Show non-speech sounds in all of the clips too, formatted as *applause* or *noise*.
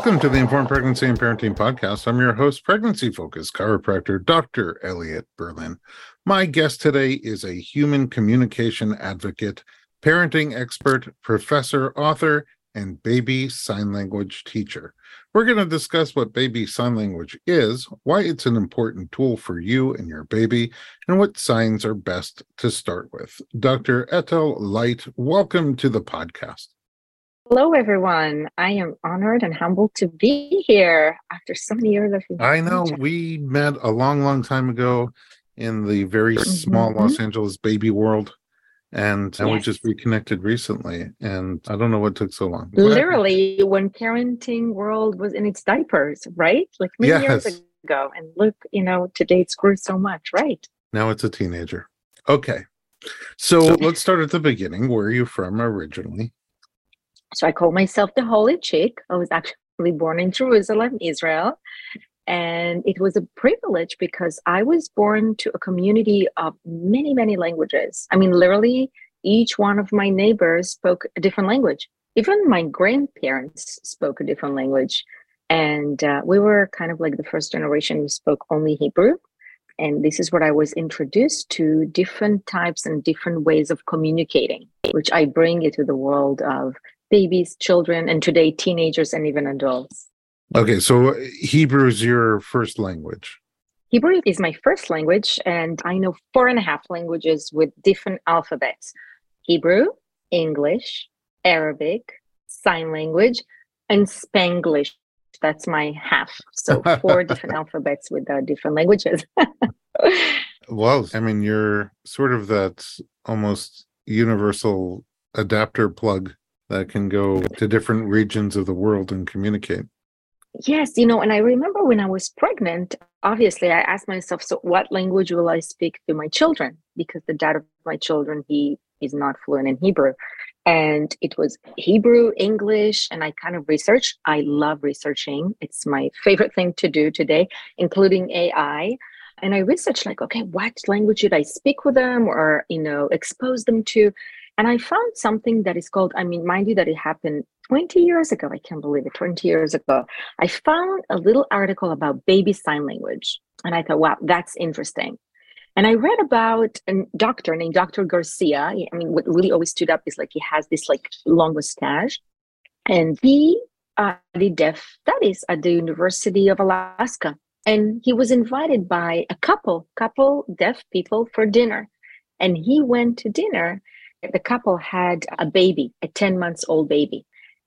Welcome to the Informed Pregnancy and Parenting Podcast. I'm your host, pregnancy focused chiropractor Dr. Elliot Berlin. My guest today is a human communication advocate, parenting expert, professor, author, and baby sign language teacher. We're going to discuss what baby sign language is, why it's an important tool for you and your baby, and what signs are best to start with. Dr. Etel Leit, welcome to the podcast. Hello, everyone. I am honored and humbled to be here after so many years of. I know we met a long, long time ago in the very mm-hmm. small Los Angeles baby world, and, and yes. we just reconnected recently. And I don't know what took so long. Literally, when parenting world was in its diapers, right? Like many yes. years ago. And look, you know, today it's grew so much, right? Now it's a teenager. Okay. So let's start at the beginning. Where are you from originally? So I call myself the Holy Chick. I was actually born in Jerusalem, Israel. And it was a privilege because I was born to a community of many, many languages. I mean, literally, each one of my neighbors spoke a different language. Even my grandparents spoke a different language. And uh, we were kind of like the first generation who spoke only Hebrew. And this is what I was introduced to different types and different ways of communicating, which I bring into the world of babies, children, and today teenagers and even adults. Okay, so Hebrew is your first language. Hebrew is my first language, and I know four and a half languages with different alphabets Hebrew, English, Arabic, sign language, and Spanglish. That's my half. So, four *laughs* different alphabets with uh, different languages. *laughs* well, I mean, you're sort of that almost universal adapter plug that can go to different regions of the world and communicate. Yes, you know, and I remember when I was pregnant, obviously I asked myself, so what language will I speak to my children? Because the dad of my children, he is not fluent in Hebrew. And it was Hebrew, English, and I kind of researched. I love researching. It's my favorite thing to do today, including AI. And I researched like, okay, what language should I speak with them or, you know, expose them to? And I found something that is called, I mean, mind you, that it happened 20 years ago. I can't believe it, 20 years ago. I found a little article about baby sign language. And I thought, wow, that's interesting. And I read about a doctor named Dr. Garcia. I mean, what really always stood up is like he has this like long mustache. And he uh, did deaf studies at the University of Alaska. And he was invited by a couple, couple deaf people for dinner. And he went to dinner the couple had a baby, a 10 months old baby.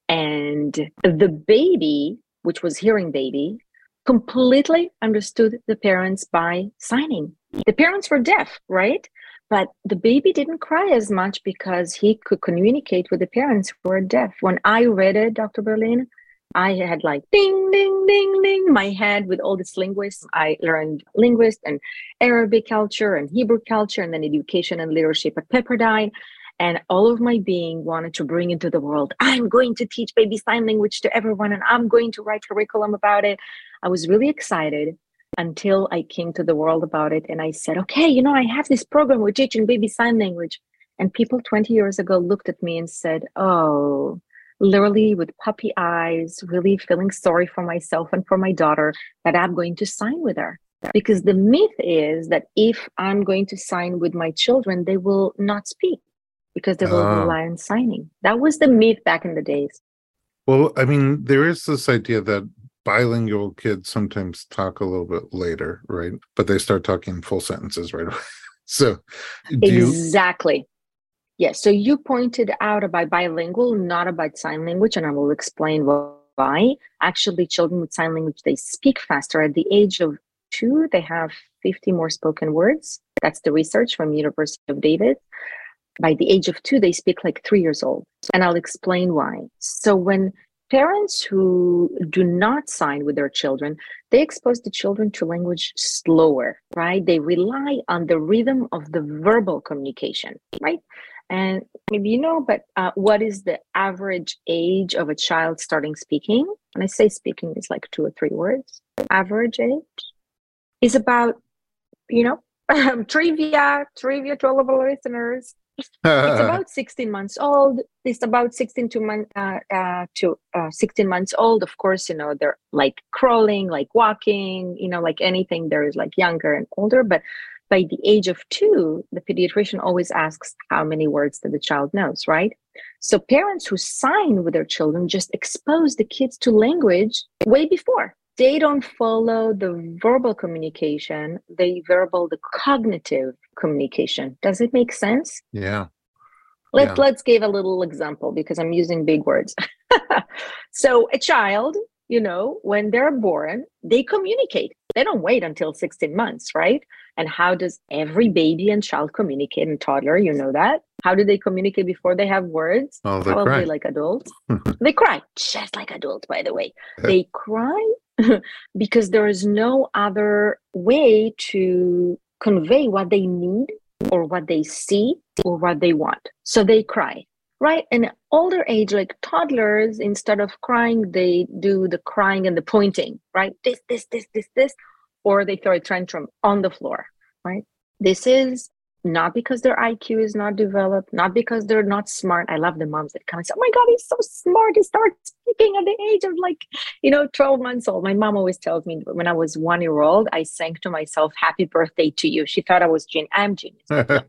And the baby, which was hearing baby, completely understood the parents by signing. The parents were deaf, right? But the baby didn't cry as much because he could communicate with the parents who were deaf. When I read it, Dr. Berlin, I had like ding, ding, ding, ding, my head with all these linguists. I learned linguist and Arabic culture and Hebrew culture and then education and leadership at Pepperdine and all of my being wanted to bring into the world. I'm going to teach baby sign language to everyone and i'm going to write curriculum about it. I was really excited until i came to the world about it and i said okay you know i have this program we're teaching baby sign language. And people 20 years ago looked at me and said oh literally with puppy eyes really feeling sorry for myself and for my daughter that i'm going to sign with her. Because the myth is that if i'm going to sign with my children they will not speak because they will oh. rely on signing. That was the myth back in the days. Well, I mean, there is this idea that bilingual kids sometimes talk a little bit later, right? But they start talking full sentences right away. *laughs* so, exactly. You... Yes. So you pointed out about bilingual, not about sign language, and I will explain why. Actually, children with sign language they speak faster. At the age of two, they have 50 more spoken words. That's the research from University of Davis by the age of two, they speak like three years old. And I'll explain why. So when parents who do not sign with their children, they expose the children to language slower, right? They rely on the rhythm of the verbal communication, right? And maybe you know, but uh, what is the average age of a child starting speaking? and I say speaking, is like two or three words. Average age is about, you know, *laughs* trivia, trivia to all of our listeners. It's *laughs* about 16 months old. It's about 16 to month uh, uh, to uh, 16 months old. Of course, you know they're like crawling, like walking. You know, like anything. There is like younger and older, but by the age of two, the pediatrician always asks how many words that the child knows, right? So parents who sign with their children just expose the kids to language way before they don't follow the verbal communication they verbal the cognitive communication. Does it make sense? Yeah. Let, Yeah. let's give a little example because i'm using big words. *laughs* So a child you know when they're born they communicate. They don't wait until 16 months right? And how does every baby and child communicate and toddler? You know that. How do they communicate before they have words? Oh they probably cry. like adults. *laughs* They cry just like adults by the way. They cry *laughs* because there is no other way to convey what they need or what they see or what they want. So they cry right? And older age like toddlers instead of crying they do the crying and the pointing right? This this this this this. Or they throw a tantrum on the floor right? This is not because their IQ is not developed, not because they're not smart. I love the moms that come and say, Oh my God, he's so smart. He starts speaking at the age of like, you know, 12 months old. My mom always tells me when I was one year old, I sang to myself, Happy birthday to you. She thought I was genius. I'm genius. *laughs*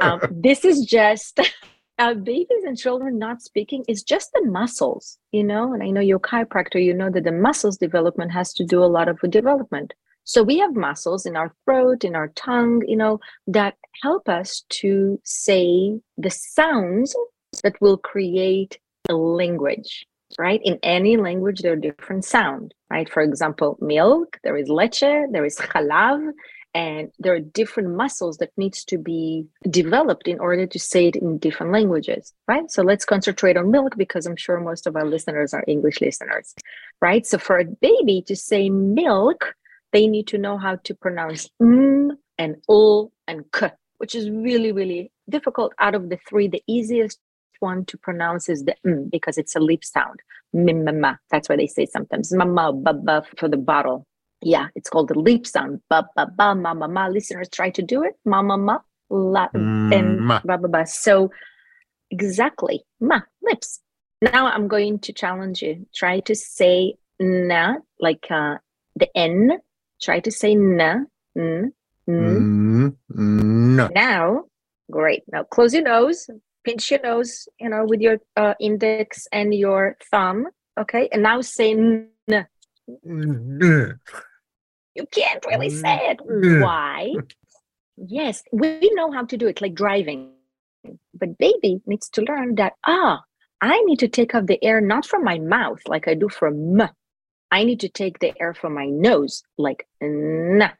Um, this is just *laughs* uh, babies and children not speaking is just the muscles, you know. And I know you're a chiropractor, you know that the muscles development has to do a lot of development. So we have muscles in our throat, in our tongue, you know, that help us to say the sounds that will create a language, right? In any language, there are different sound, right? For example, milk, there is leche, there is chalav, and there are different muscles that needs to be developed in order to say it in different languages, right? So let's concentrate on milk because I'm sure most of our listeners are English listeners, right? So for a baby to say milk, they need to know how to pronounce m and ul and k, which is really, really difficult. Out of the three, the easiest one to pronounce is the m because it's a lip sound. Mimma. That's why they say sometimes mama, baba for the bottle. Yeah, it's called the lip sound. Ba ba ba ma ma ma. Listeners try to do it. Ma ma ma la and Ma. ba ba ba. So exactly ma lips. Now I'm going to challenge you. Try to say na like uh, the n. Try to say na. N, n. Mm, no Now, great. Now close your nose, pinch your nose, you know, with your uh, index and your thumb. Okay. And now say n. Mm, You can't really say it. Why? Yes, we know how to do it, like driving. But baby needs to learn that, ah, I need to take out the air not from my mouth like I do from m. I need to take the air from my nose like n.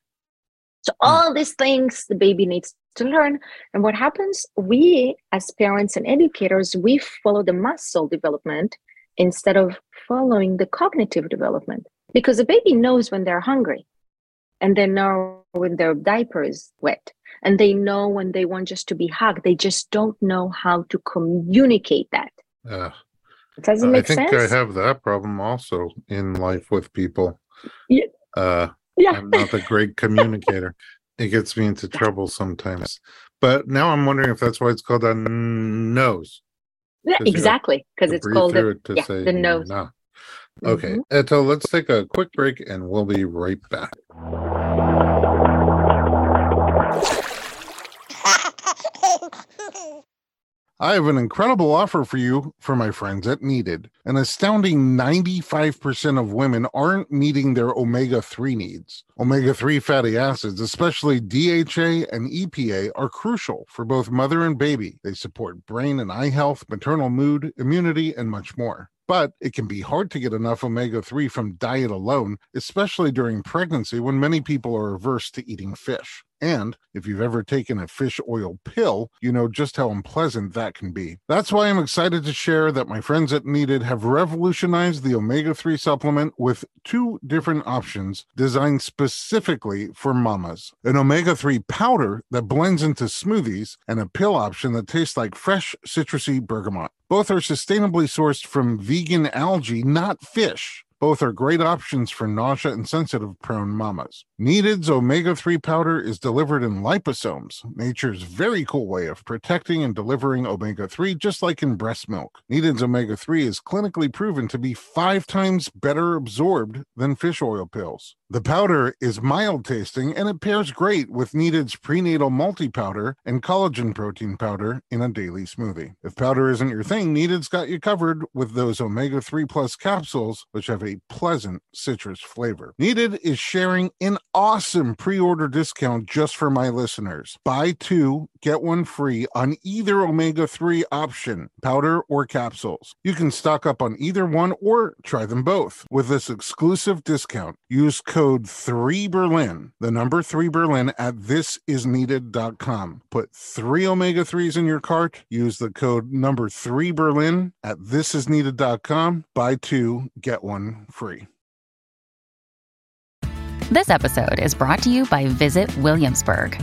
So all these things the baby needs to learn. And what happens? We as parents and educators, we follow the muscle development instead of following the cognitive development. Because the baby knows when they're hungry and they know when their diaper is wet and they know when they want just to be hugged. They just don't know how to communicate that. uh, Does it I think sense? I have that problem also in life with people. Yeah. Uh, yeah. I'm not a great *laughs* communicator. It gets me into trouble sometimes. But now I'm wondering if that's why it's called a nose. Yeah, 'cause you have exactly. Because it's called the, it to yeah, say the nose. nah. Okay, Mhm. Etel, let's take a quick break and we'll be right back. I have an incredible offer for you for my friends at Needed. An astounding 95% of women aren't meeting their omega 3 needs. Omega 3 fatty acids, especially DHA and EPA, are crucial for both mother and baby. They support brain and eye health, maternal mood, immunity, and much more. But it can be hard to get enough omega 3 from diet alone, especially during pregnancy when many people are averse to eating fish. And if you've ever taken a fish oil pill, you know just how unpleasant that can be. That's why I'm excited to share that my friends at Needed have revolutionized the omega 3 supplement with two different options designed specifically for mamas an omega 3 powder that blends into smoothies, and a pill option that tastes like fresh citrusy bergamot. Both are sustainably sourced from vegan algae, not fish. Both are great options for nausea and sensitive prone mamas. Needed's omega 3 powder is delivered in liposomes, nature's very cool way of protecting and delivering omega 3, just like in breast milk. Needed's omega 3 is clinically proven to be five times better absorbed than fish oil pills. The powder is mild tasting and it pairs great with Needed's prenatal multi powder and collagen protein powder in a daily smoothie. If powder isn't your thing, Needed's got you covered with those omega 3 plus capsules, which have a pleasant citrus flavor. Needed is sharing an awesome pre order discount just for my listeners. Buy two, get one free on either omega 3 option, powder or capsules. You can stock up on either one or try them both. With this exclusive discount, use code 3Berlin, the number 3 Berlin at thisisneeded.com. Put three omega 3s in your cart, use the code number 3 Berlin at thisisneeded.com. Buy two, get one free. This episode is brought to you by Visit Williamsburg.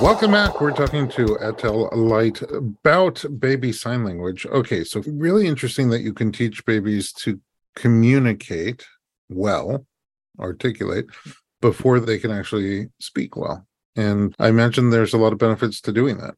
Welcome back. We're talking to Etel Leit about baby sign language. Okay, so really interesting that you can teach babies to communicate well, articulate, before they can actually speak well. And I imagine there's a lot of benefits to doing that.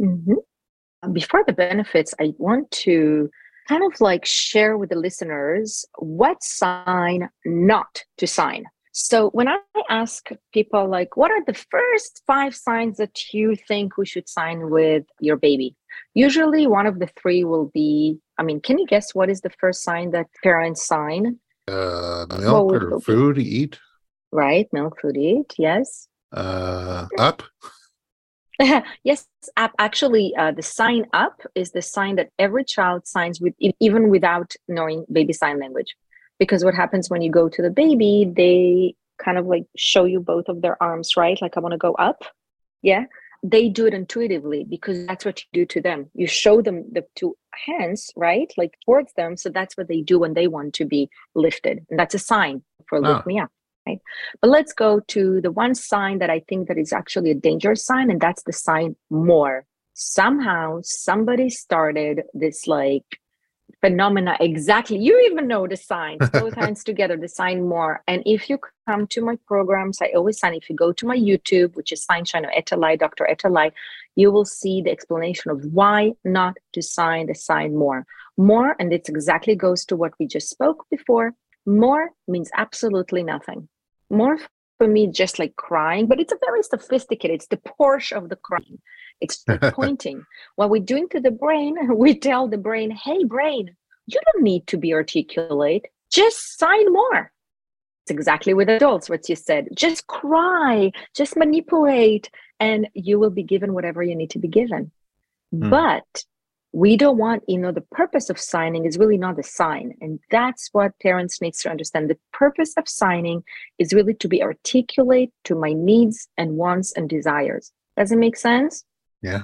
Mm-hmm. Before the benefits, I want to kind of like share with the listeners what sign not to sign. So when I ask people like what are the first five signs that you think we should sign with your baby? Usually one of the three will be I mean, can you guess what is the first sign that parents sign? Uh milk or food eat. Right, milk, food, eat, yes. Uh up. *laughs* yes, up. actually, uh, the sign up is the sign that every child signs with, even without knowing baby sign language because what happens when you go to the baby they kind of like show you both of their arms right? Like i want to go up. Yeah? They do it intuitively because that's what you do to them. You show them the two hands right? Like towards them so that's what they do when they want to be lifted. And that's a sign for ah. lift oh. me up right? But let's go to the one sign that i think that is actually a dangerous sign and that's the sign more. Somehow somebody started this like phenomena exactly. You even know the signs *laughs* both hands together the sign more. And if you come to my programs i always sign if you go to my youtube which is SignShine etalai dr Etel Leit you will see the explanation of why not to sign the sign more. More and it exactly goes to what we just spoke before more means absolutely nothing. More for me just like crying but it's a very sophisticated it's the porsche of the crying it's *laughs* pointing. what we're doing to the brain, *laughs* we tell the brain, hey, brain, you don't need to be articulate. Just sign more. It's exactly with adults, what you said. Just cry, just manipulate, and you will be given whatever you need to be given. Mm. But we don't want, you know, the purpose of signing is really not the sign. And that's what parents need to understand. The purpose of signing is really to be articulate to my needs and wants and desires. Does it make sense? Yeah.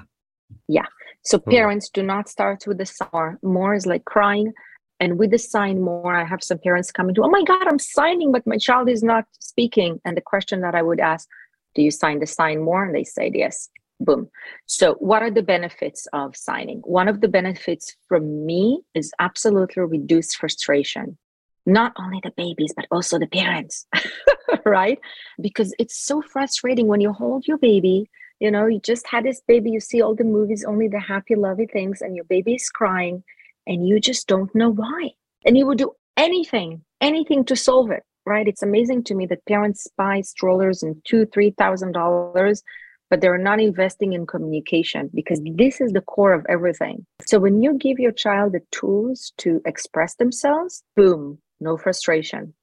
Yeah. So parents do not start with the sign. More is like crying. And with the sign more, I have some parents coming to, oh my God, I'm signing, but my child is not speaking. And the question that I would ask, do you sign the sign more? And they said yes. Boom. So, what are the benefits of signing? One of the benefits for me is absolutely reduced frustration. Not only the babies, but also the parents, *laughs* right? Because it's so frustrating when you hold your baby you know you just had this baby you see all the movies only the happy lovey things and your baby is crying and you just don't know why. And you would do anything anything to solve it right? It's amazing to me that parents buy strollers and two three thousand dollars but they're not investing in communication because this is the core of everything. So when you give your child the tools to express themselves boom no frustration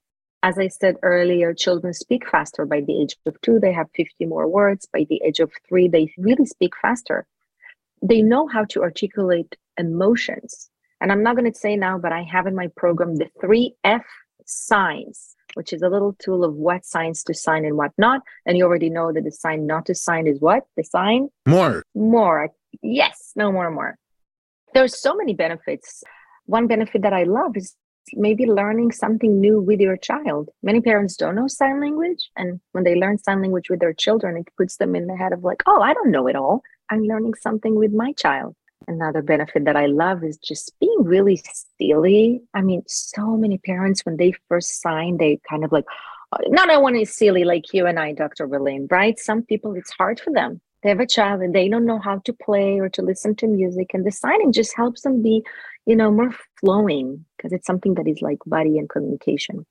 as I said earlier, children speak faster. By the age of two, they have 50 more words. By the age of three, they really speak faster. They know how to articulate emotions. And I'm not going to say now, but I have in my program the three F signs which is a little tool of what signs to sign and what not. And you already know that the sign not to sign is what? The sign? More. More. Yes, no more, more. There's so many benefits. One benefit that I love is maybe learning something new with your child. Many parents don't know sign language. And when they learn sign language with their children, it puts them in the head of like, oh, I don't know it all. I'm learning something with my child. Another benefit that I love is just being really silly. I mean, so many parents, when they first sign, they kind of like, oh, not everyone is silly like you and I, Dr. William, right? Some people, it's hard for them. They have a child and they don't know how to play or to listen to music. And the signing just helps them be, you know, more flowing because it's something that is like body and communication.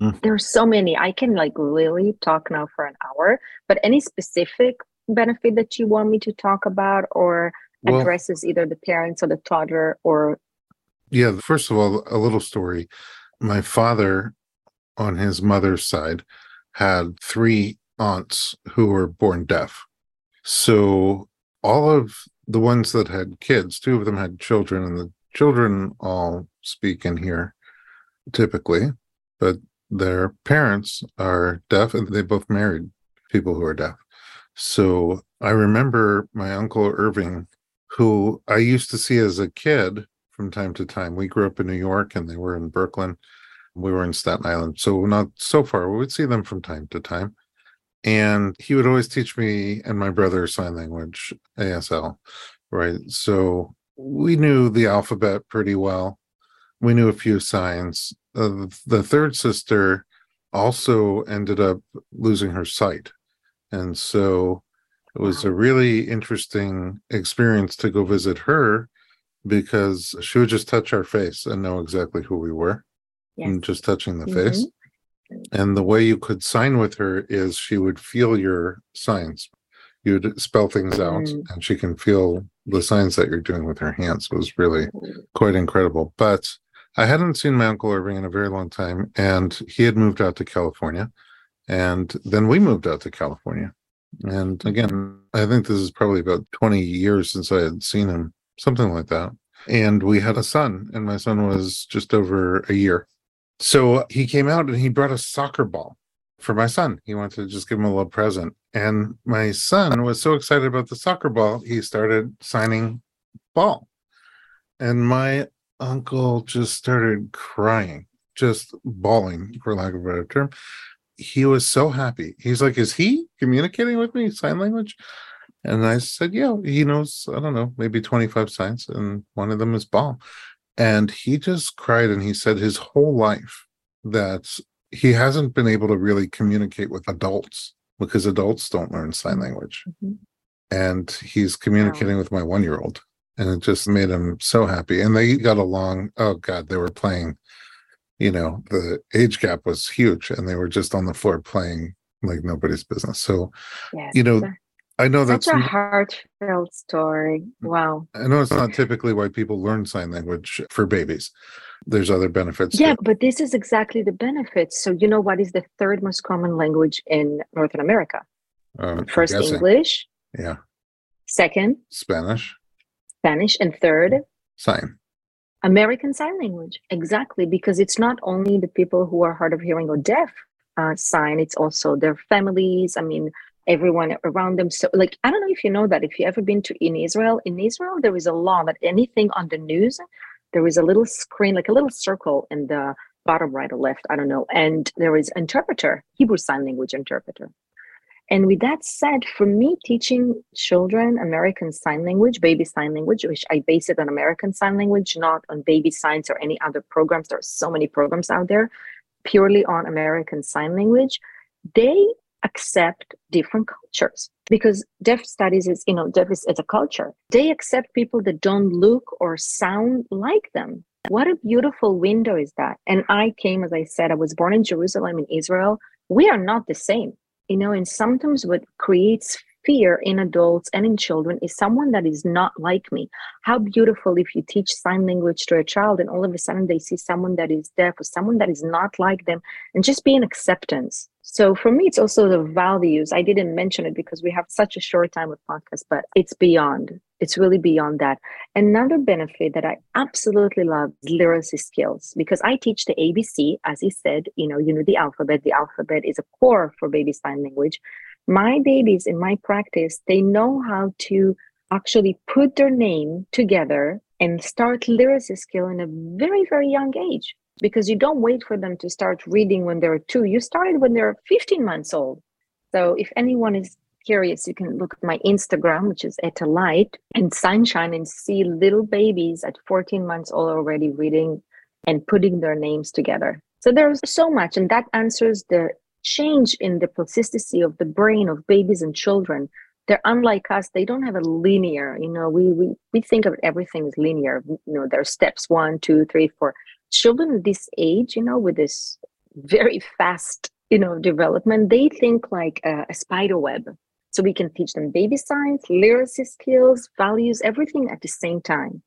Mm. There are so many. I can like really talk now for an hour, but any specific benefit that you want me to talk about or well, addresses either the parents or the toddler or yeah first of all a little story my father on his mother's side had three aunts who were born deaf so all of the ones that had kids two of them had children and the children all speak and hear typically but their parents are deaf and they both married people who are deaf so I remember my uncle Irving, who I used to see as a kid from time to time. We grew up in New York and they were in Brooklyn. We were in Staten Island. So not so far. We would see them from time to time. And he would always teach me and my brother sign language, ASL, right? So we knew the alphabet pretty well. We knew a few signs. Uh, the third sister also ended up losing her sight and so it was a really interesting experience to go visit her because she would just touch our face and know exactly who we were yes. and just touching the mm-hmm. face. And the way you could sign with her is she would feel your signs. You'd spell things out mm. and she can feel the signs that you're doing with her hands. It was really quite incredible. But I hadn't seen my Uncle Irving in a very long time, and he had moved out to California. And then we moved out to California. And again, I think this is probably about 20 years since I had seen him, something like that. And we had a son, and my son was just over a year. So he came out and he brought a soccer ball for my son. He wanted to just give him a little present. And my son was so excited about the soccer ball, he started signing ball. And my uncle just started crying, just bawling, for lack of a better term he was so happy. He's like, Is he communicating with me sign language? And I said, Yeah, he knows, I don't know, maybe 25 signs, and one of them is ball. And he just cried and he said his whole life that he hasn't been able to really communicate with adults because adults don't learn sign language. Mm-hmm. And he's communicating wow. with my one year old. And it just made him so happy. And they got along. Oh, God, they were playing you know the age gap was huge and they were just on the floor playing like nobody's business so yes. you know i know that's such a heartfelt story. Mm. wow. I know it's not typically why people learn sign language for babies. There's other benefits yeah but this is exactly the benefits. So you know what is the third most common language in northern america? Um, first english. Yeah. Second spanish. Spanish and third sign. American Sign Language, exactly, because it's not only the people who are hard of hearing or deaf uh, sign, it's also their families. I mean, everyone around them. So, like, I don't know if you know that. If you ever been to in Israel, in Israel there is a law that anything on the news, there is a little screen, like a little circle in the bottom right or left, I don't know, and there is interpreter, Hebrew Sign Language interpreter. And with that said, for me, teaching children American Sign Language, baby sign language, which I base it on American Sign Language, not on baby signs or any other programs. There are so many programs out there purely on American Sign Language. They accept different cultures because deaf studies is, you know, deaf is, is a culture. They accept people that don't look or sound like them. What a beautiful window is that. And I came, as I said, I was born in Jerusalem in Israel. We are not the same you know and sometimes what creates fear in adults and in children is someone that is not like me how beautiful if you teach sign language to a child and all of a sudden they see someone that is deaf or someone that is not like them and just be an acceptance so for me it's also the values i didn't mention it because we have such a short time with podcast but it's beyond It's really beyond that. Another benefit that I absolutely love is literacy skills because I teach the ABC, as he said, you know, you know the alphabet. The alphabet is a core for baby sign language. My babies in my practice, they know how to actually put their name together and start literacy skill in a very, very young age because you don't wait for them to start reading when they're two. You started when they're 15 months old. So if anyone is curious, you can look at my Instagram, which is Etel Leit and SignShine, and see little babies at 14 months old already reading and putting their names together. So there's so much, and that answers the change in the plasticity of the brain of babies and children. They're unlike us. They don't have a linear, you know, we we, we think of everything as linear. You know, there are steps one, two, three, four. Children this age, you know, with this very fast, you know, development, they think like a, a spider web so we can teach them baby science, literacy skills, values, everything at the same time.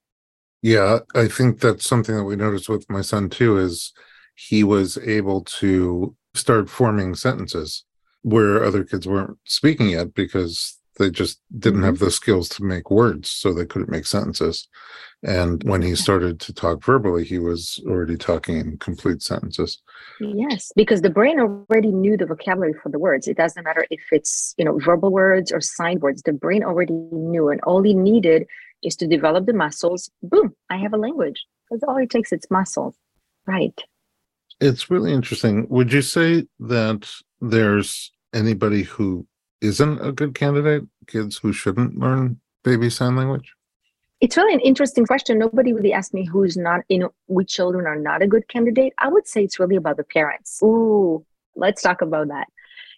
Yeah, I think that's something that we noticed with my son too is he was able to start forming sentences where other kids weren't speaking yet because they just didn't have mm-hmm. the skills to make words so they couldn't make sentences. And when he started to talk verbally he was already talking in complete sentences. Yes because the brain already knew the vocabulary for the words. It doesn't matter if it's you know verbal words or sign words. The brain already knew and all he needed is to develop the muscles. Boom i have a language. That's all it takes. It's muscles. Right. It's really interesting. Would you say that there's anybody who isn't a good candidate kids who shouldn't learn baby sign language it's really an interesting question. Nobody really asked me who's not, you know, which children are not a good candidate. I would say it's really about the parents. Ooh, let's talk about that.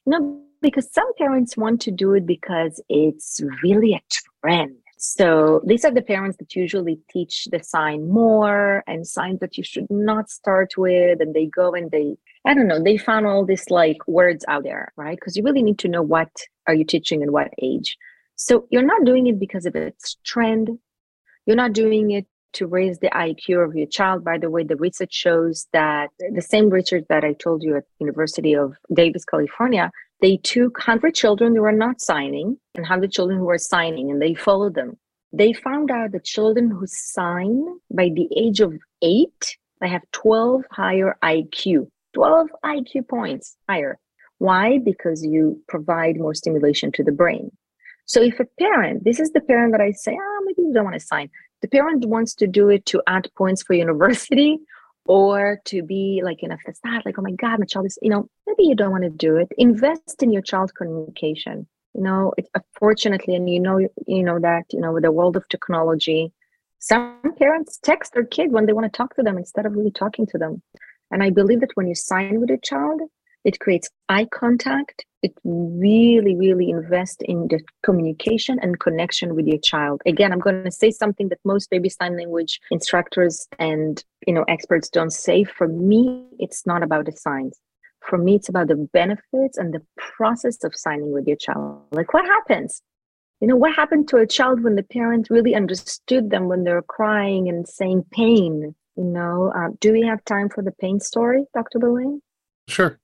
You know, because some parents want to do it because it's really a trend. So these are the parents that usually teach the sign more and signs that you should not start with. And they go and they, I don't know, they found all these like words out there, right? Because you really need to know what are you teaching and what age. So you're not doing it because of its trend you're not doing it to raise the IQ of your child. By the way, the research shows that the same research that I told you at University of Davis, California, they took 100 children who were not signing and 100 children who were signing, and they followed them. They found out that children who sign by the age of eight, they have 12 higher IQ, 12 IQ points higher. Why? Because you provide more stimulation to the brain. So if a parent, this is the parent that I say, ah, oh, maybe you don't want to sign. The parent wants to do it to add points for university or to be like in a facade, like, oh my God, my child is, you know, maybe you don't want to do it. Invest in your child's communication. You know, it's unfortunately, uh, and you know, you know that, you know, with the world of technology, some parents text their kid when they want to talk to them instead of really talking to them. And I believe that when you sign with a child, it creates eye contact. It really really invest in the communication and connection with your child. Again i'm going to say something that most baby sign language instructors and you know experts don't say. For me it's not about the signs. For me it's about the benefits and the process of signing with your child. Like what happens? You know what happened to a child when the parent really understood them when they're crying and saying pain? You know uh, do we have time for the pain story dr Berlin? sure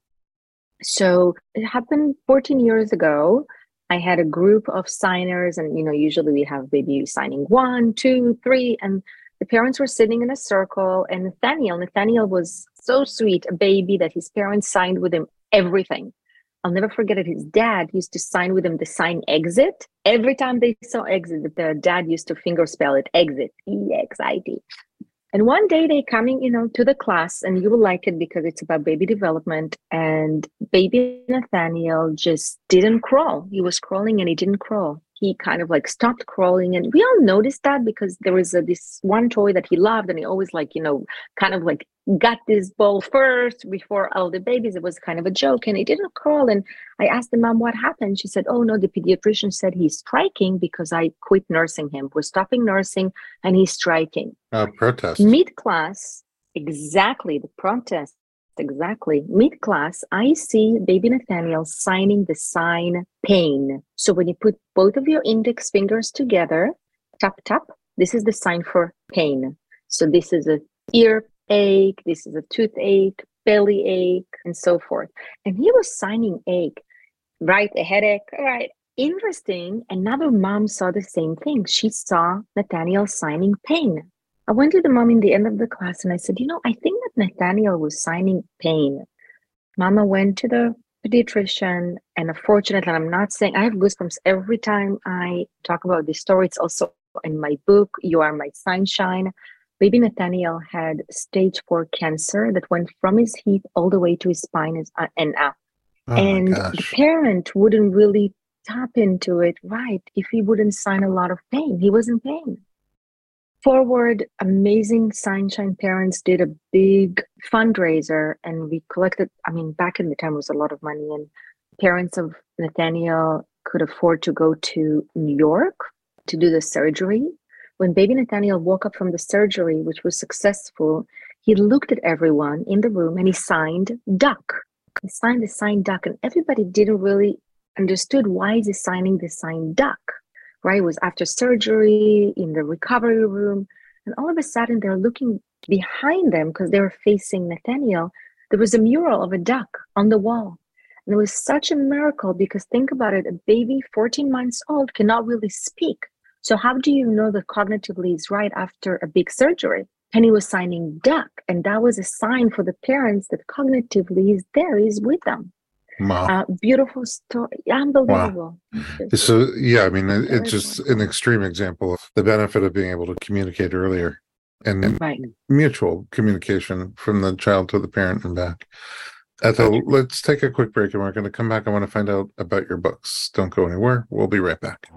so it happened 14 years ago. I had a group of signers, and you know, usually we have maybe signing one, two, three, and the parents were sitting in a circle. And Nathaniel, Nathaniel was so sweet, a baby that his parents signed with him everything. I'll never forget it. His dad used to sign with him the sign exit. Every time they saw exit, the dad used to finger spell it exit, E X I T. And one day they coming, you know, to the class, and you will like it because it's about baby development. And baby Nathaniel just didn't crawl. He was crawling and he didn't crawl he kind of like stopped crawling. And we all noticed that because there was a, this one toy that he loved and he always like you know kind of like got this ball first before all the babies. It was kind of a joke and he didn't crawl. And i asked the mom what happened. She said oh no the pediatrician said he's striking because i quit nursing him. We're stopping nursing and he's striking. Uh, protest. Mid class exactly the protest exactly. Mid class, I see baby Nathaniel signing the sign pain. So when you put both of your index fingers together, tap, tap, this is the sign for pain. So this is a ear ache, this is a toothache, belly ache, and so forth. And he was signing ache, right? A headache, all right. interesting, another mom saw the same thing. She saw Nathaniel signing pain. I went to the mom in the end of the class and I said, You know, I think that Nathaniel was signing pain. Mama went to the pediatrician, and unfortunately, I'm not saying I have goosebumps every time I talk about this story. It's also in my book, You Are My SignShine. Baby Nathaniel had stage four cancer that went from his hip all the way to his spine and uh, up. Oh and the parent wouldn't really tap into it right if he wouldn't sign a lot of pain. He was in pain. Forward, amazing SignShine parents did a big fundraiser and we collected, I mean, back in the time was a lot of money and parents of Nathaniel could afford to go to New York to do the surgery. When baby Nathaniel woke up from the surgery, which was successful, he looked at everyone in the room and he signed duck. He signed the sign duck, and everybody didn't really understood why is he signing the sign duck. Right? It was after surgery in the recovery room, and all of a sudden they're looking behind them because they were facing Nathaniel. There was a mural of a duck on the wall. And it was such a miracle because think about it a baby 14 months old cannot really speak. So, how do you know that cognitively is right after a big surgery? Penny was signing duck, and that was a sign for the parents that cognitively is there, is with them. Wow. Uh, beautiful story. Unbelievable. Wow. So, yeah, I mean, it, it's just an extreme example of the benefit of being able to communicate earlier and right. mutual communication from the child to the parent and back. Etel, let's take a quick break and we're going to come back. I want to find out about your books. Don't go anywhere. We'll be right back.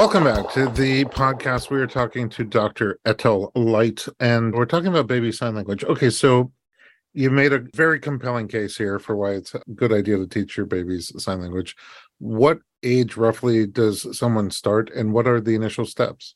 Welcome back to the podcast. We are talking to Dr. Etel Leit, and we're talking about baby sign language. Okay, so you made a very compelling case here for why it's a good idea to teach your babies sign language what age roughly does someone start and what are the initial steps?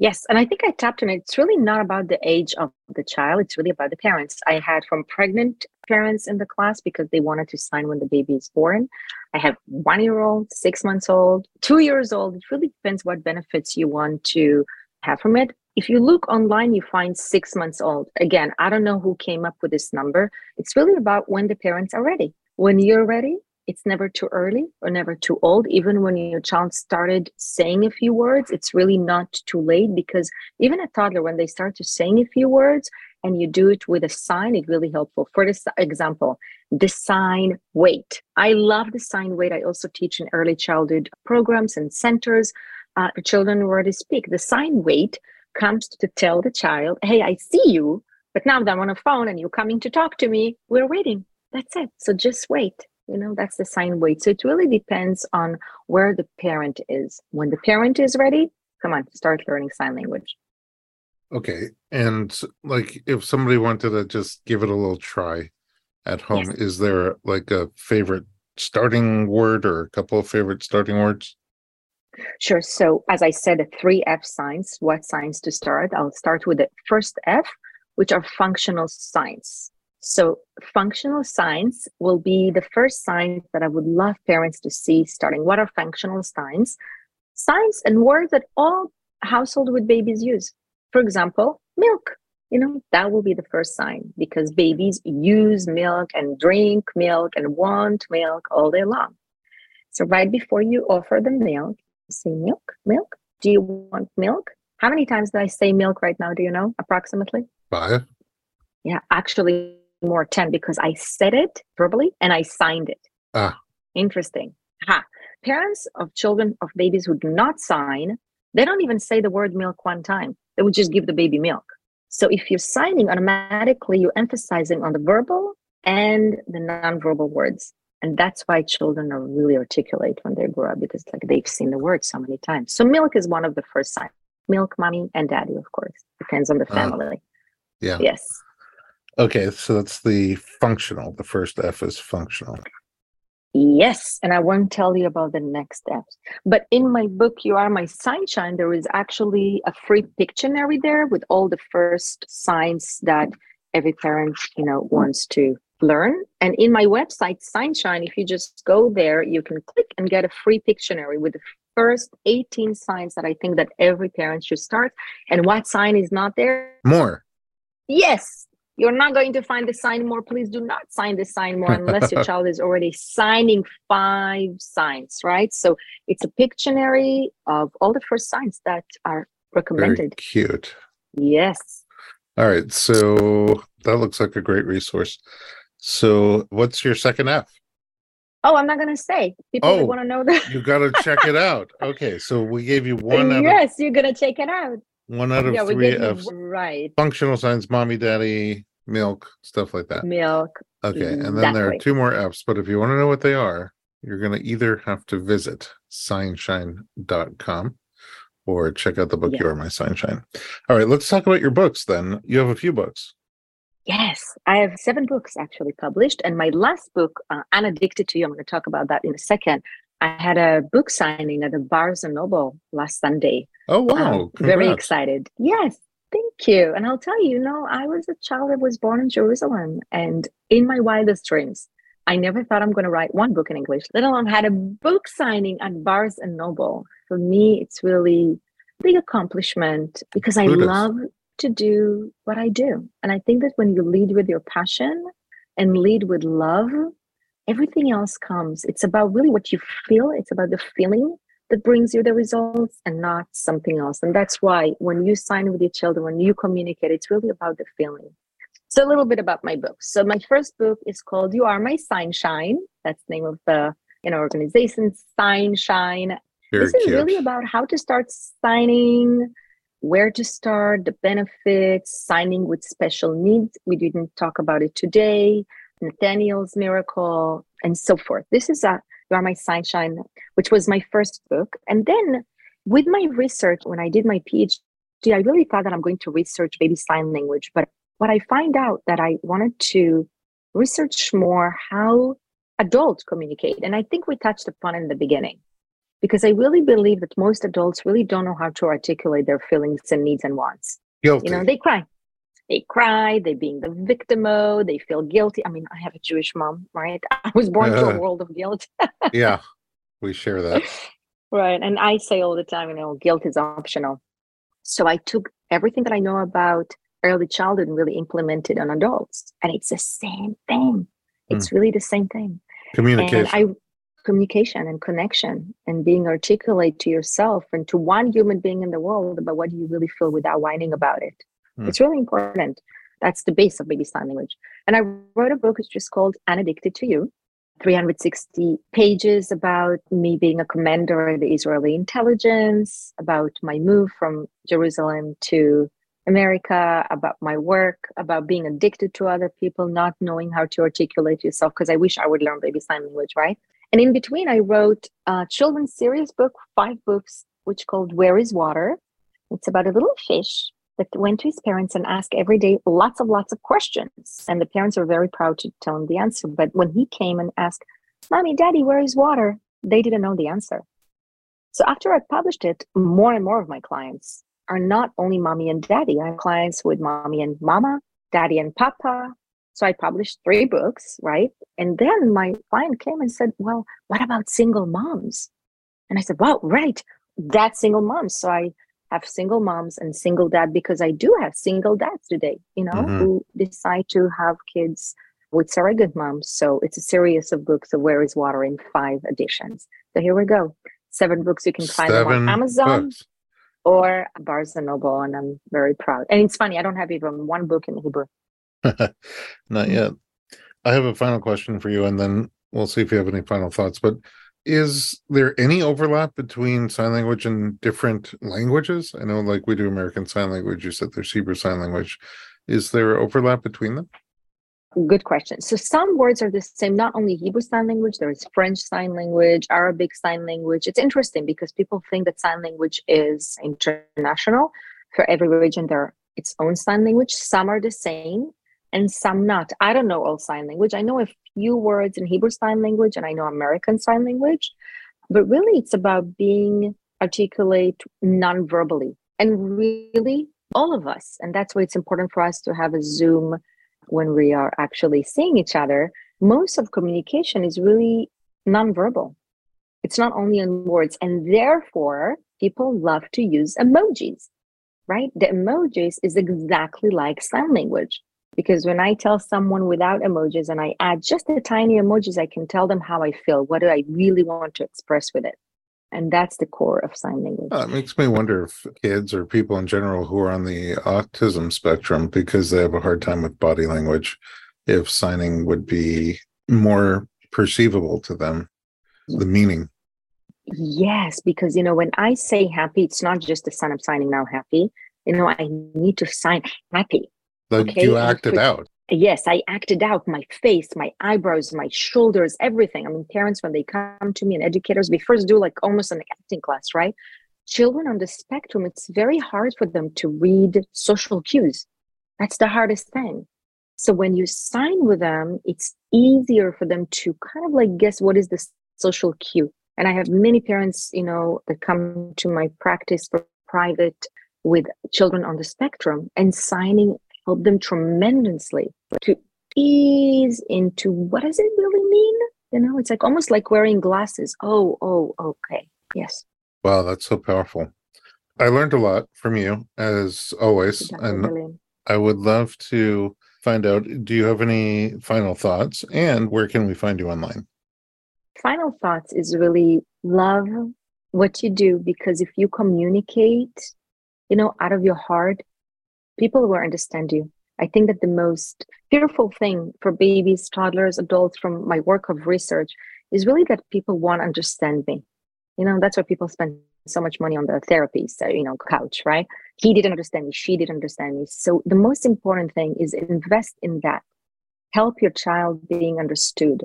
Yes, and I think I tapped on it. It's really not about the age of the child, it's really about the parents. I had from pregnant parents in the class because they wanted to sign when the baby is born. I have one year old, six months old, two years old. It really depends what benefits you want to have from it. If you look online, you find six months old. Again, I don't know who came up with this number. It's really about when the parents are ready. When you're ready, it's never too early or never too old. Even when your child started saying a few words, it's really not too late because even a toddler, when they start to saying a few words and you do it with a sign, it's really helpful. For this example, the sign wait. I love the sign wait. I also teach in early childhood programs and centers uh, for children who already speak. The sign wait comes to tell the child, hey, I see you, but now that I'm on a phone and you're coming to talk to me, we're waiting. That's it. So just wait you know that's the sign wait so it really depends on where the parent is. When the parent is ready come on start learning sign language. Okay and like if somebody wanted to just give it a little try at home yes. is there like a favorite starting word or a couple of favorite starting words? Sure so as i said the three f signs what signs to start? I'll start with the first f which are functional signs so, functional signs will be the first signs that I would love parents to see starting. What are functional signs? Signs and words that all household with babies use. For example, milk. You know, that will be the first sign because babies use milk and drink milk and want milk all day long. So, right before you offer them milk, say milk, milk. Do you want milk? How many times did I say milk right now? Do you know approximately? Five. Yeah, actually, more 10 because I said it verbally and I signed it. Ah. Interesting. Ha. Parents of children of babies who do not sign, they don't even say the word milk one time. They would just give the baby milk. So if you're signing automatically, you're emphasizing on the verbal and the nonverbal words. And that's why children are really articulate when they grow up because like they've seen the word so many times. So milk is one of the first signs. Milk, mommy, and daddy, of course. Depends on the ah. family. Uh, yeah. Yes. Okay, so that's the functional. The first F is functional. Yes, and I won't tell you about the next steps. But in my book, You Are My SignShine, there is actually a free Pictionary there with all the first signs that every parent, you know, wants to learn. And in my website, SignShine, if you just go there, you can click and get a free Pictionary with the first 18 signs that I think that every parent should start. And what sign is not there? More. Yes, you're not going to find the sign more. Please do not sign the sign more unless your *laughs* child is already signing five signs, right? So it's a Pictionary of all the first signs that are recommended. Very cute. Yes. All right. So that looks like a great resource. So what's your second F? Oh, I'm not going to say. People Oh, want to know that. You got to check it *laughs* out. Okay. So we gave you one out of yes, you're going to check it out. One out of yeah, three F's. right Functional signs, mommy, daddy, milk, stuff like that. milk. Okay. And then there are two more F's, but if you want to know what they are, you're going to either have to visit signshine.com or check out the book Yeah. You Are My SignShine. All right, let's talk about your books then. You have a few books. Yes, I have seven books actually published, and my last book, uh, "Unaddicted to You," I'm going to talk about that in a second. I had a book signing at the Barnes and Noble last Sunday. Oh, Um, wow. very excited. Yes, thank you. And I'll tell you, you know, I was a child that was born in Jerusalem, and in my wildest dreams, I never thought I'm going to write one book in English, let alone had a book signing at Barnes and Noble. For me, it's really a big accomplishment because I Kudos. love to do what I do. And I think that when you lead with your passion and lead with love, everything else comes. It's about really what you feel, it's about the feeling that brings you the results and not something else. And that's why when you sign with your children, when you communicate, it's really about the feeling. So a little bit about my book. So my first book is called You Are My SignShine. That's the name of the you know organization, SignShine. Very this is cute. really about how to start signing, where to start, the benefits, signing with special needs. We didn't talk about it today. Nathaniel's Miracle, and so forth. This is a You Are My SignShine, which was my first book. And then with my research, when I did my PhD, I really thought that I'm going to research baby sign language. But what I find out that I wanted to research more how adults communicate. And I think we touched upon it in the beginning because I really believe that most adults really don't know how to articulate their feelings and needs and wants. Guilty. You know, they cry. They cry, they being the victim mode, they feel guilty. I mean, I have a Jewish mom, right? *laughs* I was born to a uh-huh. world of guilt. *laughs* yeah, we share that. right. And I say all the time, you know, guilt is optional. So I took everything that I know about early childhood and really implemented on adults. And it's the same thing. Hmm. It's really the same thing. Communication. And I communication and connection and being articulate to yourself and to one human being in the world about what you really feel without whining about it. Hmm. It's really important. That's the base of baby sign language. And I wrote a book, it's just called Unaddicted to You. 360 pages about me being a commander of the Israeli intelligence, about my move from Jerusalem to America, about my work, about being addicted to other people, not knowing how to articulate yourself, because I wish I would learn baby sign language, right? And in between, I wrote a children's series book, five books, which called Where is Water? It's about a little fish that went to his parents and asked every day lots of lots of questions. And the parents were very proud to tell him the answer. But when he came and asked, Mommy, Daddy, where is water? They didn't know the answer. So after I published it, more and more of my clients are not only mommy and daddy. I have clients with mommy and mama, daddy and papa. So I published three books, right? And then my client came and said, Well, what about single moms? And I said, Well, right. That's single moms. So I have single moms and single dad because I do have single dads today, you know, Mhm. who decide to have kids with surrogate moms. So it's a series of books of Where is Water in five editions. So here we go. Seven books. You can find on Amazon books. or Barnes and Noble, and I'm very proud. And it's funny, I don't have even one book in Hebrew. *laughs* Not yet. I have a final question for you, and then we'll see if you have any final thoughts. But is there any overlap between sign language and different languages? I know, like we do American Sign Language, you said there's Hebrew Sign Language. Is there overlap between them? Good question. So some words are the same, not only Hebrew Sign Language, there is French Sign Language, Arabic Sign Language. It's interesting because people think that sign language is international. For every region, there are its own sign language. Some are the same and some not. I don't know all sign language. I know a few words in Hebrew Sign Language and I know American Sign Language, but really it's about being articulate non-verbally and really all of us. And that's why it's important for us to have a Zoom when we are actually seeing each other. Most of communication is really non-verbal. It's not only in words. And therefore, people love to use emojis, right? The emojis is exactly like sign language. Because when I tell someone without emojis and I add just the tiny emojis, I can tell them how I feel. What do I really want to express with it? And that's the core of sign language. Uh, it makes me wonder if kids or people in general who are on the autism spectrum, because they have a hard time with body language, if signing would be more perceivable to them, the meaning. Yes, because you know, when I say happy, it's not just the son of signing now happy. You know, I need to sign happy. Like okay? you act it out. Yes, I acted out my face, my eyebrows, my shoulders, everything. I mean, parents, when they come to me and educators, we first do like almost an acting class, right? Children on the spectrum, it's very hard for them to read social cues. That's the hardest thing. So when you sign with them, it's easier for them to kind of like guess what is the social cue. And I have many parents, you know, that come to my practice for private with children on the spectrum and signing helped them tremendously to ease into what does it really mean? You know, it's like almost like wearing glasses. Oh, oh, okay. Yes. Wow, that's so powerful. I learned a lot from you as always. and I would love to find out do you have any final thoughts and where can we find you online? Final thoughts is really love what you do because if you communicate, you know, out of your heart, people will understand you. I think that the most fearful thing for babies, toddlers, adults from my work of research is really that people want to understand me. You know, that's why people spend so much money on the therapy, so, uh, you know, couch, right? He didn't understand me. She didn't understand me. So the most important thing is invest in that. Help your child being understood.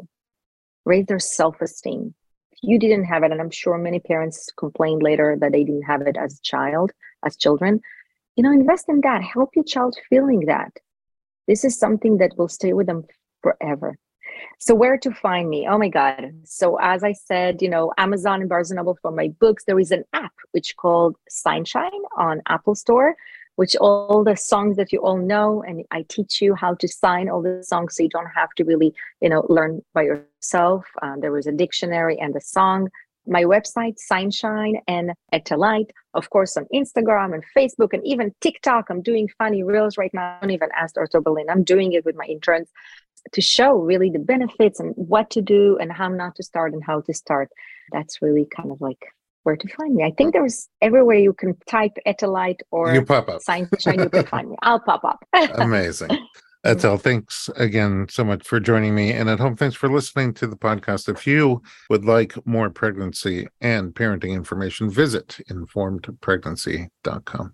Raise their self-esteem. If you didn't have it, and I'm sure many parents complained later that they didn't have it as a child, as children, you know, invest in that. Help your child feeling that. This is something that will stay with them forever. So where to find me? Oh my God. So as I said, you know, Amazon and Barnes & Noble for my books, there is an app which called SignShine on Apple Store, which all the songs that you all know, and I teach you how to sign all the songs so you don't have to really, you know, learn by yourself. Um, there was a dictionary and a song my website, SignShine and Etel Leit, of course, on Instagram and Facebook and even TikTok. I'm doing funny reels right now. I don't even ask Dr. Berlin. I'm doing it with my interns to show really the benefits and what to do and how not to start and how to start. That's really kind of like where to find me. I think there's everywhere you can type Etel Leit or you pop up. SignShine, you can find me. I'll pop up. *laughs* Amazing. Etel, thanks again so much for joining me. And at home, thanks for listening to the podcast. If you would like more pregnancy and parenting information, visit informedpregnancy.com.